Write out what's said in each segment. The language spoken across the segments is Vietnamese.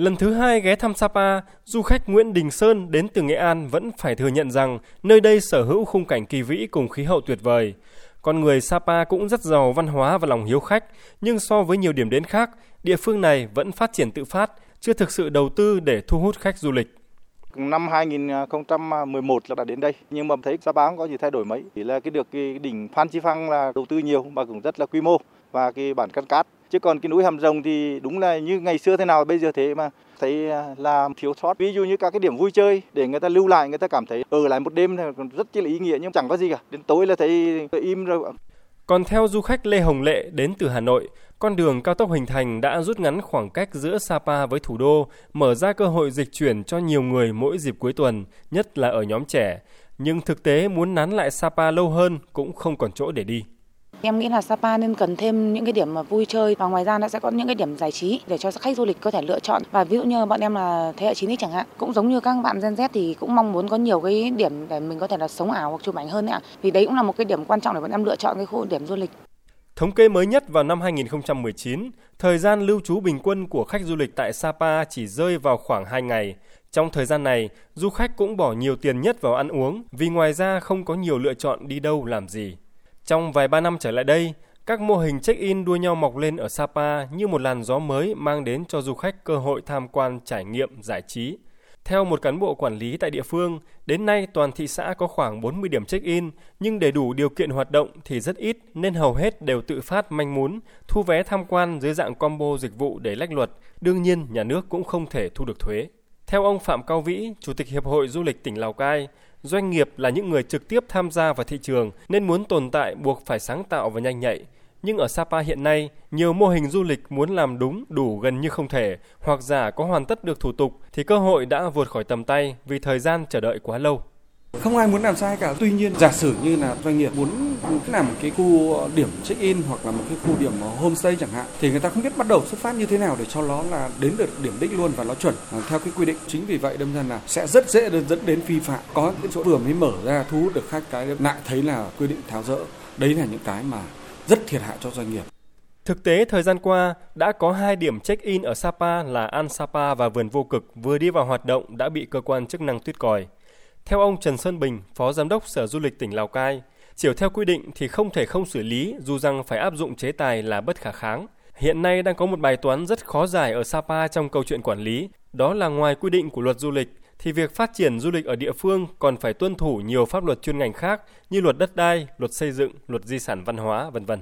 Lần thứ hai ghé thăm Sapa, du khách Nguyễn Đình Sơn đến từ Nghệ An vẫn phải thừa nhận rằng nơi đây sở hữu khung cảnh kỳ vĩ cùng khí hậu tuyệt vời. Con người Sapa cũng rất giàu văn hóa và lòng hiếu khách, nhưng so với nhiều điểm đến khác, địa phương này vẫn phát triển tự phát, chưa thực sự đầu tư để thu hút khách du lịch. Năm 2011 là đã đến đây, nhưng mà thấy Sapa không có gì thay đổi mấy. Chỉ là cái được cái đỉnh Phan Chi Phăng là đầu tư nhiều và cũng rất là quy mô và cái bản cắt cát. Chứ còn cái núi Hàm Rồng thì đúng là như ngày xưa thế nào bây giờ thế mà thấy à, là thiếu sót. Ví dụ như các cái điểm vui chơi để người ta lưu lại, người ta cảm thấy ở lại một đêm rất là ý nghĩa nhưng chẳng có gì cả. Đến tối là thấy im rồi. Còn theo du khách Lê Hồng Lệ đến từ Hà Nội, con đường cao tốc hình thành đã rút ngắn khoảng cách giữa Sapa với thủ đô, mở ra cơ hội dịch chuyển cho nhiều người mỗi dịp cuối tuần, nhất là ở nhóm trẻ. Nhưng thực tế muốn nán lại Sapa lâu hơn cũng không còn chỗ để đi. Em nghĩ là Sapa nên cần thêm những cái điểm mà vui chơi và ngoài ra nó sẽ có những cái điểm giải trí để cho khách du lịch có thể lựa chọn. Và ví dụ như bọn em là thế hệ 9X chẳng hạn, cũng giống như các bạn Gen Z thì cũng mong muốn có nhiều cái điểm để mình có thể là sống ảo hoặc chụp ảnh hơn ạ. Vì đấy cũng là một cái điểm quan trọng để bọn em lựa chọn cái khu điểm du lịch. Thống kê mới nhất vào năm 2019, thời gian lưu trú bình quân của khách du lịch tại Sapa chỉ rơi vào khoảng 2 ngày. Trong thời gian này, du khách cũng bỏ nhiều tiền nhất vào ăn uống vì ngoài ra không có nhiều lựa chọn đi đâu làm gì. Trong vài ba năm trở lại đây, các mô hình check-in đua nhau mọc lên ở Sapa như một làn gió mới mang đến cho du khách cơ hội tham quan trải nghiệm giải trí. Theo một cán bộ quản lý tại địa phương, đến nay toàn thị xã có khoảng 40 điểm check-in, nhưng để đủ điều kiện hoạt động thì rất ít nên hầu hết đều tự phát manh mún, thu vé tham quan dưới dạng combo dịch vụ để lách luật. Đương nhiên, nhà nước cũng không thể thu được thuế. Theo ông Phạm Cao Vĩ, Chủ tịch Hiệp hội Du lịch tỉnh Lào Cai, doanh nghiệp là những người trực tiếp tham gia vào thị trường nên muốn tồn tại buộc phải sáng tạo và nhanh nhạy. Nhưng ở Sapa hiện nay, nhiều mô hình du lịch muốn làm đúng đủ gần như không thể, hoặc giả có hoàn tất được thủ tục thì cơ hội đã vượt khỏi tầm tay vì thời gian chờ đợi quá lâu. Không ai muốn làm sai cả. Tuy nhiên, giả sử như là doanh nghiệp muốn làm một cái khu điểm check-in hoặc là một cái khu điểm homestay chẳng hạn, thì người ta không biết bắt đầu xuất phát như thế nào để cho nó là đến được điểm đích luôn và nó chuẩn ờ, theo cái quy định. Chính vì vậy đâm ra là sẽ rất dễ dẫn đến vi phạm. Có cái chỗ vừa mới mở ra thu hút được khách cái lại thấy là quy định tháo rỡ. Đấy là những cái mà rất thiệt hại cho doanh nghiệp. Thực tế thời gian qua đã có hai điểm check-in ở Sapa là An Sapa và Vườn Vô Cực vừa đi vào hoạt động đã bị cơ quan chức năng tuyết còi. Theo ông Trần Sơn Bình, Phó Giám đốc Sở Du lịch tỉnh Lào Cai, chiều theo quy định thì không thể không xử lý dù rằng phải áp dụng chế tài là bất khả kháng. Hiện nay đang có một bài toán rất khó giải ở Sapa trong câu chuyện quản lý, đó là ngoài quy định của luật du lịch thì việc phát triển du lịch ở địa phương còn phải tuân thủ nhiều pháp luật chuyên ngành khác như luật đất đai, luật xây dựng, luật di sản văn hóa, vân vân.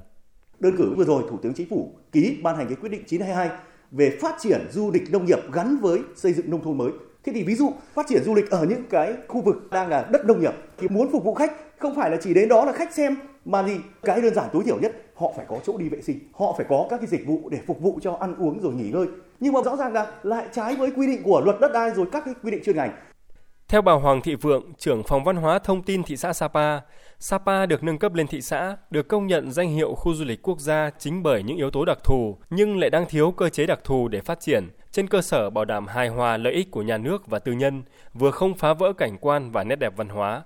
Đơn cử vừa rồi Thủ tướng Chính phủ ký ban hành cái quyết định 922 về phát triển du lịch nông nghiệp gắn với xây dựng nông thôn mới. Thế thì ví dụ phát triển du lịch ở những cái khu vực đang là đất nông nghiệp thì muốn phục vụ khách không phải là chỉ đến đó là khách xem mà gì? Cái đơn giản tối thiểu nhất họ phải có chỗ đi vệ sinh họ phải có các cái dịch vụ để phục vụ cho ăn uống rồi nghỉ ngơi. Nhưng mà rõ ràng là lại trái với quy định của luật đất đai rồi các cái quy định chuyên ngành. Theo bà Hoàng Thị Vượng, trưởng phòng văn hóa thông tin thị xã Sapa, Sapa được nâng cấp lên thị xã, được công nhận danh hiệu khu du lịch quốc gia chính bởi những yếu tố đặc thù, nhưng lại đang thiếu cơ chế đặc thù để phát triển, trên cơ sở bảo đảm hài hòa lợi ích của nhà nước và tư nhân, vừa không phá vỡ cảnh quan và nét đẹp văn hóa.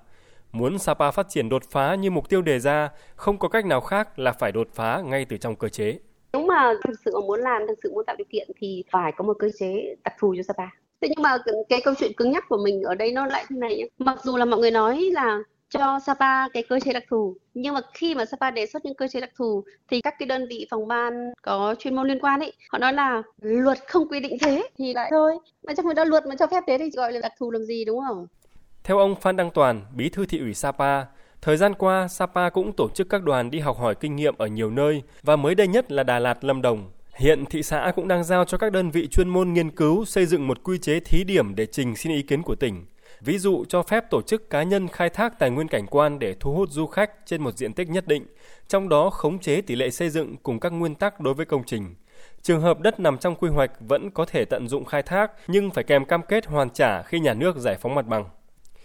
Muốn Sapa phát triển đột phá như mục tiêu đề ra, không có cách nào khác là phải đột phá ngay từ trong cơ chế. Nếu mà thực sự muốn làm, thực sự muốn tạo điều kiện thì phải có một cơ chế đặc thù cho Sapa. Thế nhưng mà cái câu chuyện cứng nhắc của mình ở đây nó lại thế này nhé. Mặc dù là mọi người nói là cho Sapa cái cơ chế đặc thù nhưng mà khi mà Sapa đề xuất những cơ chế đặc thù thì các cái đơn vị phòng ban có chuyên môn liên quan ấy họ nói là luật không quy định thế thì lại thôi mà trong khi đó luật mà cho phép thế thì gọi là đặc thù làm gì đúng không? Theo ông Phan Đăng Toàn, bí thư thị ủy Sapa, thời gian qua Sapa cũng tổ chức các đoàn đi học hỏi kinh nghiệm ở nhiều nơi và mới đây nhất là Đà Lạt, Lâm Đồng. Hiện thị xã cũng đang giao cho các đơn vị chuyên môn nghiên cứu xây dựng một quy chế thí điểm để trình xin ý kiến của tỉnh. Ví dụ cho phép tổ chức cá nhân khai thác tài nguyên cảnh quan để thu hút du khách trên một diện tích nhất định, trong đó khống chế tỷ lệ xây dựng cùng các nguyên tắc đối với công trình. Trường hợp đất nằm trong quy hoạch vẫn có thể tận dụng khai thác nhưng phải kèm cam kết hoàn trả khi nhà nước giải phóng mặt bằng.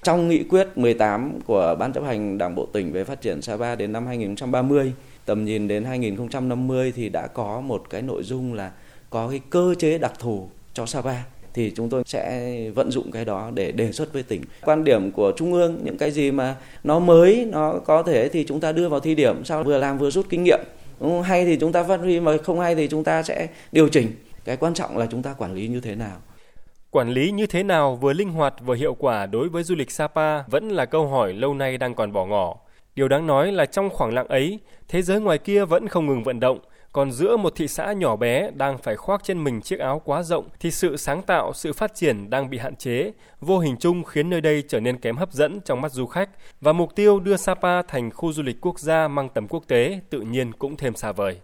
Trong nghị quyết 18 của Ban chấp hành Đảng bộ tỉnh về phát triển Sapa đến năm 2030, tầm nhìn đến 2050 thì đã có một cái nội dung là có cái cơ chế đặc thù cho Sapa thì chúng tôi sẽ vận dụng cái đó để đề xuất với tỉnh. Quan điểm của Trung ương những cái gì mà nó mới, nó có thể thì chúng ta đưa vào thi điểm sau vừa làm vừa rút kinh nghiệm. Ừ, hay thì chúng ta phát huy mà không hay thì chúng ta sẽ điều chỉnh. Cái quan trọng là chúng ta quản lý như thế nào. Quản lý như thế nào vừa linh hoạt vừa hiệu quả đối với du lịch Sapa vẫn là câu hỏi lâu nay đang còn bỏ ngỏ. Điều đáng nói là trong khoảng lặng ấy, thế giới ngoài kia vẫn không ngừng vận động, còn giữa một thị xã nhỏ bé đang phải khoác trên mình chiếc áo quá rộng thì sự sáng tạo, sự phát triển đang bị hạn chế, vô hình chung khiến nơi đây trở nên kém hấp dẫn trong mắt du khách và mục tiêu đưa Sapa thành khu du lịch quốc gia mang tầm quốc tế tự nhiên cũng thêm xa vời.